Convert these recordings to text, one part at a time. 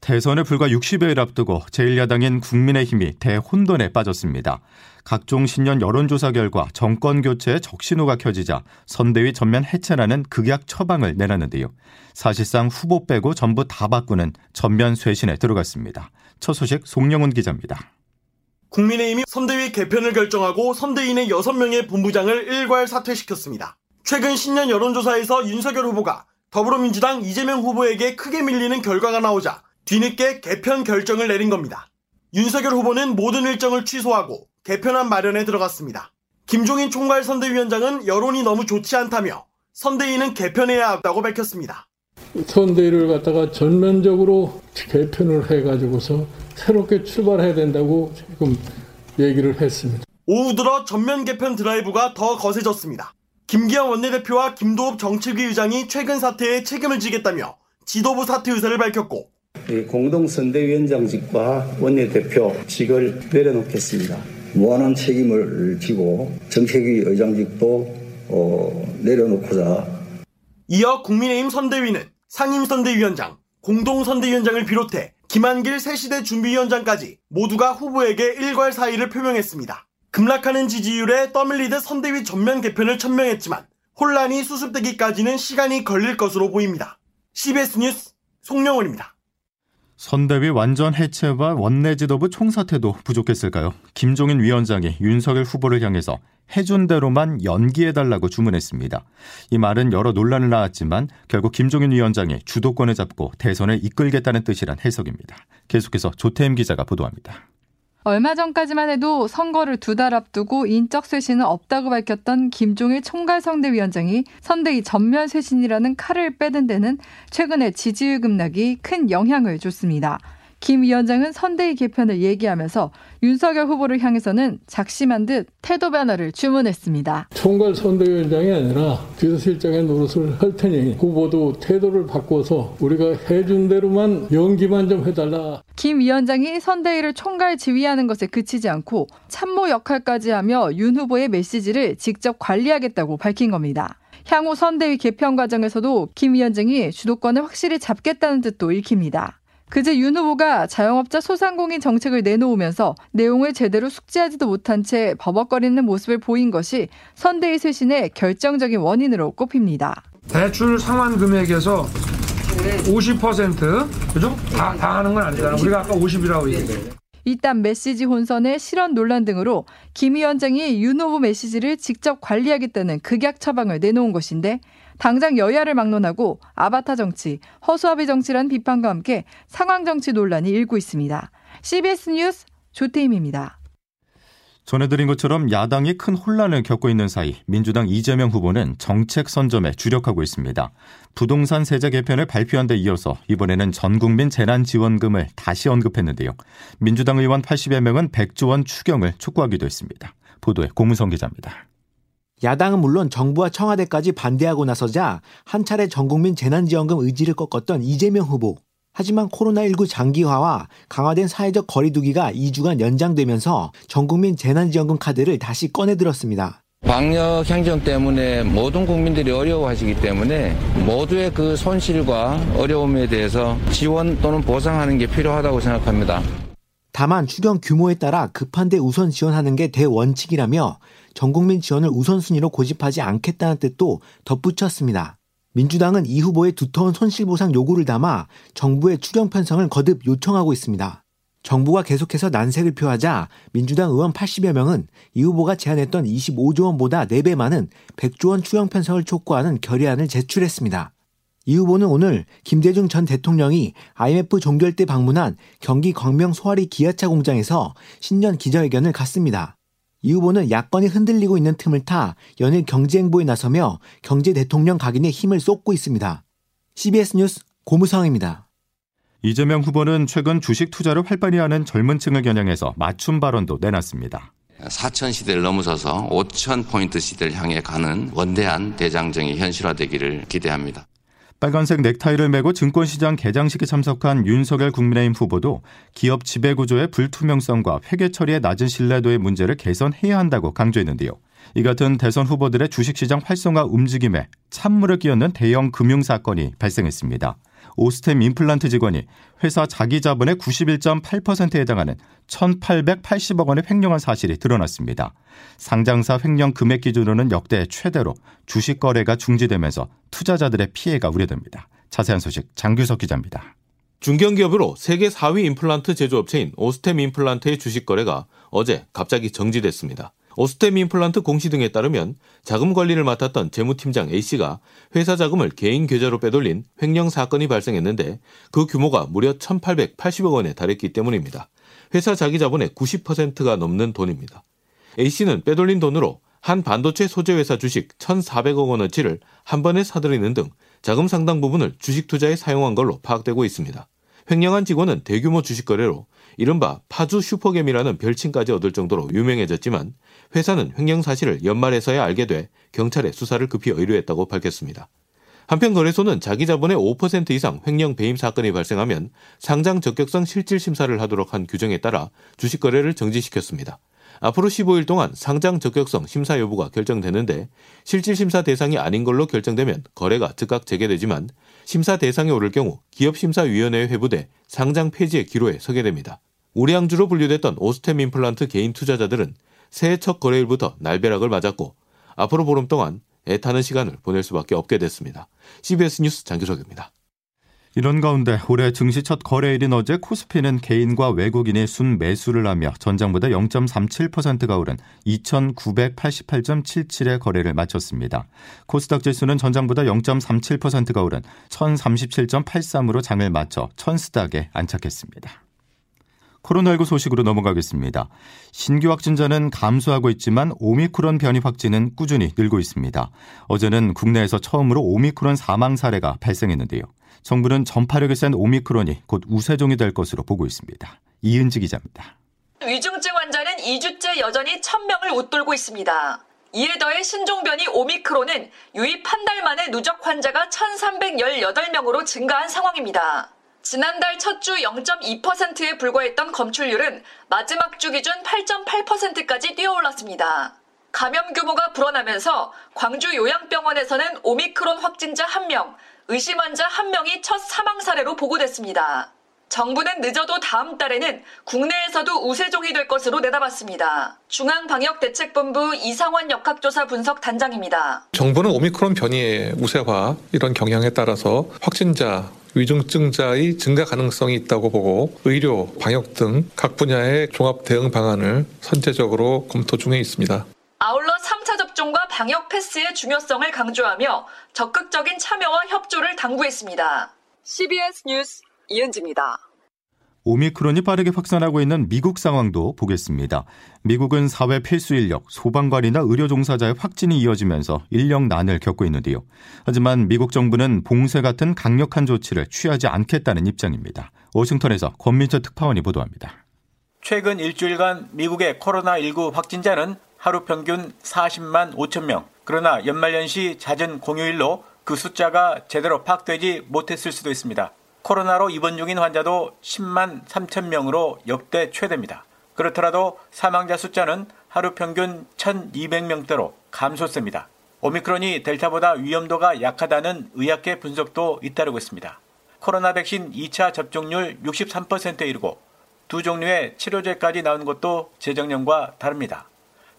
대선을 불과 60여일 앞두고 제1야당인 국민의힘이 대혼돈에 빠졌습니다. 각종 신년 여론조사 결과 정권 교체에 적신호가 켜지자 선대위 전면 해체라는 극약 처방을 내놨는데요. 사실상 후보 빼고 전부 다 바꾸는 전면 쇄신에 들어갔습니다. 첫 소식 송영훈 기자입니다. 국민의힘이 선대위 개편을 결정하고 선대위의 6명의 본부장을 일괄 사퇴시켰습니다. 최근 신년 여론조사에서 윤석열 후보가 더불어민주당 이재명 후보에게 크게 밀리는 결과가 나오자 뒤늦게 개편 결정을 내린 겁니다. 윤석열 후보는 모든 일정을 취소하고 개편안 마련에 들어갔습니다. 김종인 총괄 선대위원장은 여론이 너무 좋지 않다며 선대위는 개편해야 한다고 밝혔습니다. 선대위를 갖다가 전면적으로 개편을 해가지고서 새롭게 출발해야 된다고 지금 얘기를 했습니다. 오후 들어 전면 개편 드라이브가 더 거세졌습니다. 김기현 원내대표와 김도읍 정책위 의장이 최근 사태에 책임을 지겠다며 지도부 사퇴 의사를 밝혔고 공동선대위원장직과 원내대표직을 내려놓겠습니다. 무한한 책임을 지고 정책위 의장직도 어, 내려놓고자 이어 국민의힘 선대위는 상임선대위원장, 공동선대위원장을 비롯해 김한길 새시대 준비위원장까지 모두가 후보에게 일괄 사의를 표명했습니다. 급락하는 지지율에 떠밀리듯 선대위 전면 개편을 천명했지만 혼란이 수습되기까지는 시간이 걸릴 것으로 보입니다. CBS 뉴스 송영원입니다. 선대위 완전 해체와 원내 지도부 총사퇴도 부족했을까요? 김종인 위원장이 윤석열 후보를 향해서 해준 대로만 연기해달라고 주문했습니다. 이 말은 여러 논란을 낳았지만 결국 김종인 위원장이 주도권을 잡고 대선을 이끌겠다는 뜻이란 해석입니다. 계속해서 조태임 기자가 보도합니다. 얼마 전까지만 해도 선거를 두 달 앞두고 인적 쇄신은 없다고 밝혔던 김종일 총괄선대위원장이 선대위 전면 쇄신이라는 칼을 빼는 데는 최근에 지지율 급락이 큰 영향을 줬습니다. 김 위원장은 선대위 개편을 얘기하면서 윤석열 후보를 향해서는 작심한 듯 태도 변화를 주문했습니다. 총괄 선대위원장이 아니라 비서실장의 노릇을 할 테니 후보도 태도를 바꿔서 우리가 해준 대로만 연기만 좀 해달라. 김 위원장이 선대위를 총괄 지휘하는 것에 그치지 않고 참모 역할까지 하며 윤 후보의 메시지를 직접 관리하겠다고 밝힌 겁니다. 향후 선대위 개편 과정에서도 김 위원장이 주도권을 확실히 잡겠다는 뜻도 읽힙니다. 그제 윤 후보가 자영업자 소상공인 정책을 내놓으면서 내용을 제대로 숙지하지도 못한 채 버벅거리는 모습을 보인 것이 선대위 쇄신의 결정적인 원인으로 꼽힙니다. 대출 상환 금액에서 50% 그죠? 다, 다 하는 건 아니잖아. 우리가 아까 50이라고 얘기했는데. 이딴 메시지 혼선의 실언 논란 등으로 김 위원장이 윤 후보 메시지를 직접 관리하겠다는 극약 처방을 내놓은 것인데 당장 여야를 막론하고 아바타 정치, 허수아비 정치란 비판과 함께 상황 정치 논란이 일고 있습니다. CBS 뉴스 조태임입니다. 전해드린 것처럼 야당이 큰 혼란을 겪고 있는 사이 민주당 이재명 후보는 정책 선점에 주력하고 있습니다. 부동산 세제 개편을 발표한 데 이어서 이번에는 전국민 재난지원금을 다시 언급했는데요. 민주당 의원 80여 명은 100조 원 추경을 촉구하기도 했습니다. 보도에 고무성 기자입니다. 야당은 물론 정부와 청와대까지 반대하고 나서자 한 차례 전국민 재난지원금 의지를 꺾었던 이재명 후보. 하지만 코로나19 장기화와 강화된 사회적 거리두기가 2주간 연장되면서 전국민 재난지원금 카드를 다시 꺼내들었습니다. 방역 행정 때문에 모든 국민들이 어려워하시기 때문에 모두의 그 손실과 어려움에 대해서 지원 또는 보상하는 게 필요하다고 생각합니다. 다만 추경 규모에 따라 급한데 우선 지원하는 게 대원칙이라며 전국민 지원을 우선순위로 고집하지 않겠다는 뜻도 덧붙였습니다. 민주당은 이 후보의 두터운 손실보상 요구를 담아 정부의 추경 편성을 거듭 요청하고 있습니다. 정부가 계속해서 난색을 표하자 민주당 의원 80여 명은 이 후보가 제안했던 25조 원보다 4배 많은 100조 원 추경 편성을 촉구하는 결의안을 제출했습니다. 이 후보는 오늘 김대중 전 대통령이 IMF 종결 때 방문한 경기 광명 소아리 기아차 공장에서 신년 기자회견을 갖습니다. 이 후보는 야권이 흔들리고 있는 틈을 타 연일 경제행보에 나서며 경제 대통령 각인에 힘을 쏟고 있습니다. CBS 뉴스 고무상입니다. 이재명 후보는 최근 주식 투자를 활발히 하는 젊은 층을 겨냥해서 맞춤 발언도 내놨습니다. 4천 시대를 넘어서서 5천 포인트 시대를 향해 가는 원대한 대장정이 현실화되기를 기대합니다. 빨간색 넥타이를 메고 증권시장 개장식에 참석한 윤석열 국민의힘 후보도 기업 지배구조의 불투명성과 회계 처리의 낮은 신뢰도의 문제를 개선해야 한다고 강조했는데요. 이 같은 대선 후보들의 주식시장 활성화 움직임에 찬물을 끼얹는 대형 금융사건이 발생했습니다. 오스템 임플란트 직원이 회사 자기 자본의 91.8%에 해당하는 1,880억 원을 횡령한 사실이 드러났습니다. 상장사 횡령 금액 기준으로는 역대 최대로 주식 거래가 중지되면서 투자자들의 피해가 우려됩니다. 자세한 소식 장규석 기자입니다. 중견기업으로 세계 4위 임플란트 제조업체인 오스템 임플란트의 주식 거래가 어제 갑자기 정지됐습니다. 오스템 임플란트 공시 등에 따르면 자금 관리를 맡았던 재무팀장 A씨가 회사 자금을 개인 계좌로 빼돌린 횡령 사건이 발생했는데 그 규모가 무려 1,880억 원에 달했기 때문입니다. 회사 자기 자본의 90%가 넘는 돈입니다. A씨는 빼돌린 돈으로 한 반도체 소재 회사 주식 1,400억 원어치를 한 번에 사들이는 등 자금 상당 부분을 주식 투자에 사용한 걸로 파악되고 있습니다. 횡령한 직원은 대규모 주식 거래로 이른바 파주 슈퍼겜이라는 별칭까지 얻을 정도로 유명해졌지만 회사는 횡령 사실을 연말에서야 알게 돼 경찰에 수사를 급히 의뢰했다고 밝혔습니다. 한편 거래소는 자기 자본의 5% 이상 횡령 배임 사건이 발생하면 상장 적격성 실질 심사를 하도록 한 규정에 따라 주식 거래를 정지시켰습니다. 앞으로 15일 동안 상장 적격성 심사 여부가 결정되는데 실질 심사 대상이 아닌 걸로 결정되면 거래가 즉각 재개되지만 심사 대상에 오를 경우 기업심사위원회에 회부돼 상장 폐지의 기로에 서게 됩니다. 우량주로 분류됐던 오스템 임플란트 개인 투자자들은 새해 첫 거래일부터 날벼락을 맞았고 앞으로 보름 동안 애타는 시간을 보낼 수밖에 없게 됐습니다. CBS 뉴스 장규석입니다. 이런 가운데 올해 증시 첫 거래일인 어제 코스피는 개인과 외국인이 순 매수를 하며 전장보다 0.37%가 오른 2,988.77의 거래를 마쳤습니다. 코스닥 지수는 전장보다 0.37%가 오른 1,037.83으로 장을 마쳐 천스닥에 안착했습니다. 코로나19 소식으로 넘어가겠습니다. 신규 확진자는 감소하고 있지만 오미크론 변이 확진은 꾸준히 늘고 있습니다. 어제는 국내에서 처음으로 오미크론 사망 사례가 발생했는데요. 정부는 전파력이 센 오미크론이 곧 우세종이 될 것으로 보고 있습니다. 이은지 기자입니다. 위중증 환자는 2주째 여전히 1000명을 웃돌고 있습니다. 이에 더해 신종변이 오미크론은 유입 한 달 만에 누적 환자가 1318명으로 증가한 상황입니다. 지난달 첫 주 0.2%에 불과했던 검출률은 마지막 주 기준 8.8%까지 뛰어올랐습니다. 감염 규모가 불어나면서 광주 요양병원에서는 오미크론 확진자 1명, 의심 환자 1명이 첫 사망 사례로 보고됐습니다. 정부는 늦어도 다음 달에는 국내에서도 우세종이 될 것으로 내다봤습니다. 중앙방역대책본부 이상원 역학조사 분석 단장입니다. 정부는 오미크론 변이의 우세화 이런 경향에 따라서 확진자 위중증자의 증가 가능성이 있다고 보고 의료, 방역 등 각 분야의 종합 대응 방안을 선제적으로 검토 중에 있습니다. 아울러 3차 접종과 방역 패스의 중요성을 강조하며 적극적인 참여와 협조를 당부했습니다. CBS 뉴스 이은지입니다. 오미크론이 빠르게 확산하고 있는 미국 상황도 보겠습니다. 미국은 사회 필수 인력, 소방관이나 의료 종사자의 확진이 이어지면서 인력난을 겪고 있는데요. 하지만 미국 정부는 봉쇄 같은 강력한 조치를 취하지 않겠다는 입장입니다. 워싱턴에서 권민철 특파원이 보도합니다. 최근 일주일간 미국의 코로나19 확진자는 하루 평균 40만 5천 명. 그러나 연말연시 잦은 공휴일로 그 숫자가 제대로 파악되지 못했을 수도 있습니다. 코로나로 입원 중인 환자도 10만 3천 명으로 역대 최대입니다. 그렇더라도 사망자 숫자는 하루 평균 1,200명대로 감소세입니다. 오미크론이 델타보다 위험도가 약하다는 의학계 분석도 잇따르고 있습니다. 코로나 백신 2차 접종률 63%에 이르고 두 종류의 치료제까지 나온 것도 재정년과 다릅니다.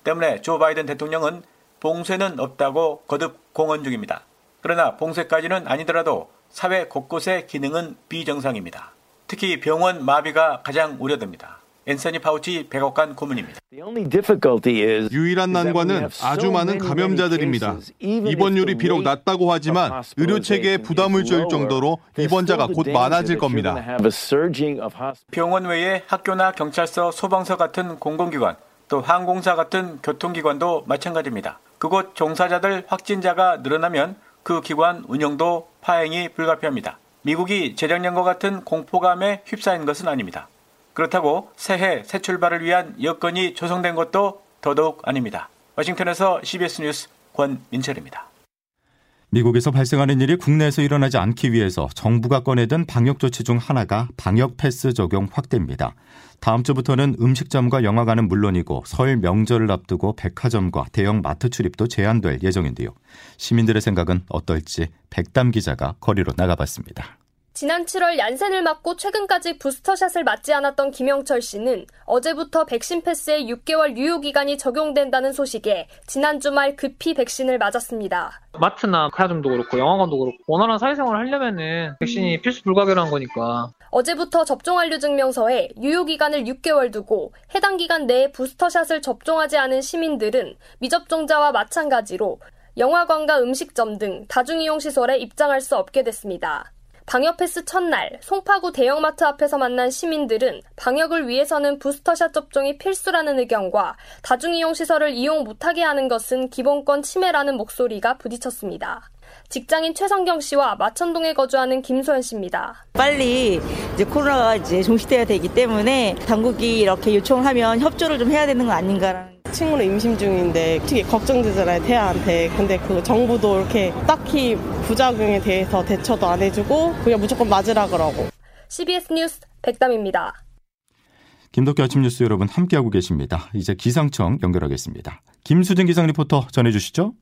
때문에 조 바이든 대통령은 봉쇄는 없다고 거듭 공언 중입니다. 그러나 봉쇄까지는 아니더라도 사회 곳곳의 기능은 비정상입니다. 특히 병원 마비가 가장 우려됩니다. 앤서니 파우치 백악관 고문입니다. 유일한 난관은 아주 많은 감염자들입니다. 입원율이 비록 낮다고 하지만 의료 체계에 부담을 줄 정도로 입원자가 곧 많아질 겁니다. 병원 외에 학교나 경찰서, 소방서 같은 공공기관, 또 항공사 같은 교통기관도 마찬가지입니다. 그곳 종사자들 확진자가 늘어나면 그 기관 운영도 파행이 불가피합니다. 미국이 재작년과 같은 공포감에 휩싸인 것은 아닙니다. 그렇다고 새해 새 출발을 위한 여건이 조성된 것도 더더욱 아닙니다. 워싱턴에서 CBS 뉴스 권민철입니다. 미국에서 발생하는 일이 국내에서 일어나지 않기 위해서 정부가 꺼내든 방역 조치 중 하나가 방역 패스 적용 확대입니다. 다음 주부터는 음식점과 영화관은 물론이고 설 명절을 앞두고 백화점과 대형 마트 출입도 제한될 예정인데요. 시민들의 생각은 어떨지 백담 기자가 거리로 나가봤습니다. 지난 7월 얀센을 맞고 최근까지 부스터샷을 맞지 않았던 김영철 씨는 어제부터 백신 패스에 6개월 유효 기간이 적용된다는 소식에 지난 주말 급히 백신을 맞았습니다. 마트나 백화점도 그렇고 영화관도 그렇고 원활한 사회생활을 하려면은 백신이 필수 불가결한 거니까. 어제부터 접종 완료 증명서에 유효 기간을 6개월 두고 해당 기간 내에 부스터샷을 접종하지 않은 시민들은 미접종자와 마찬가지로 영화관과 음식점 등 다중이용 시설에 입장할 수 없게 됐습니다. 방역 패스 첫날 송파구 대형마트 앞에서 만난 시민들은 방역을 위해서는 부스터샷 접종이 필수라는 의견과 다중이용 시설을 이용 못하게 하는 것은 기본권 침해라는 목소리가 부딪혔습니다. 직장인 최성경 씨와 마천동에 거주하는 김소연 씨입니다. 빨리 이제 코로나가 이제 종식돼야 되기 때문에 당국이 이렇게 요청을 하면 협조를 좀 해야 되는 거 아닌가라는. 친구는 임신 중인데 되게 걱정되잖아요 태아한테 근데 그 정부도 이렇게 딱히 부작용에 대해서 대처도 안 해주고 그냥 무조건 맞으라 그러고 CBS 뉴스 백담입니다. 김덕기 아침 뉴스 여러분 함께하고 계십니다. 이제 기상청 연결하겠습니다. 김수진 기상 리포터 전해주시죠.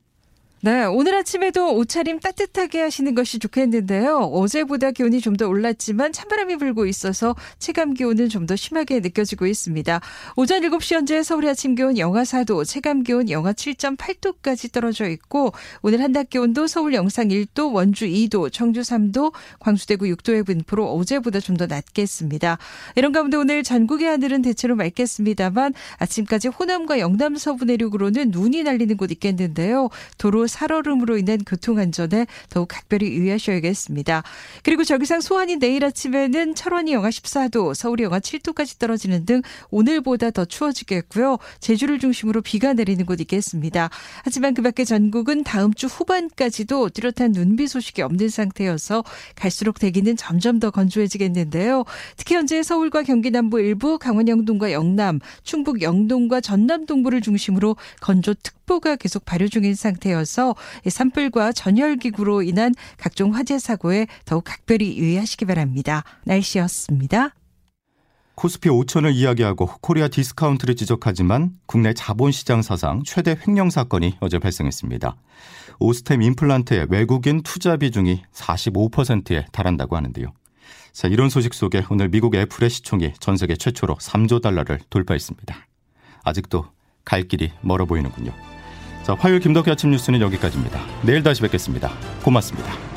네, 오늘 아침에도 옷차림 따뜻하게 하시는 것이 좋겠는데요. 어제보다 기온이 좀 더 올랐지만 찬바람이 불고 있어서 체감 기온은 좀 더 심하게 느껴지고 있습니다. 오전 7시 현재 서울의 아침 기온 영하 4도, 체감 기온 영하 7.8도까지 떨어져 있고 오늘 한낮 기온도 서울 영상 1도, 원주 2도, 청주 3도, 광주대구 6도의 분포로 어제보다 좀 더 낮겠습니다. 이런 가운데 오늘 전국의 하늘은 대체로 맑겠습니다만 아침까지 호남과 영남 서부 내륙으로는 눈이 날리는 곳 있겠는데요. 도로 살얼음으로 인한 교통 안전에 더욱 각별히 유의하셔야겠습니다. 그리고 저기상 소환이 내일 아침에는 철원이 영하 14도, 서울이 영하 7도까지 떨어지는 등 오늘보다 더 추워지겠고요. 제주를 중심으로 비가 내리는 곳 있겠습니다. 하지만 그 밖에 전국은 다음 주 후반까지도 뚜렷한 눈비 소식이 없는 상태여서 갈수록 대기는 점점 더 건조해지겠는데요. 특히 현재 서울과 경기 남부 일부, 강원 영동과 영남, 충북 영동과 전남 동부를 중심으로 건조 특보가 계속 발효 중인 상태여서 있어서 산불과 전열기구로 인한 각종 화재 사고에 더욱 각별히 유의하시기 바랍니다. 날씨였습니다. 코스피 5천을 이야기하고 코리아 디스카운트를 지적하지만 국내 자본시장 사상 최대 횡령 사건이 어제 발생했습니다. 오스템 임플란트의 외국인 투자 비중이 45%에 달한다고 하는데요. 자, 이런 소식 속에 오늘 미국 애플의 시총이 전 세계 최초로 3조 달러를 돌파했습니다. 아직도 갈 길이 멀어 보이는군요. 자, 화요일 김덕기 아침 뉴스는 여기까지입니다. 내일 다시 뵙겠습니다. 고맙습니다.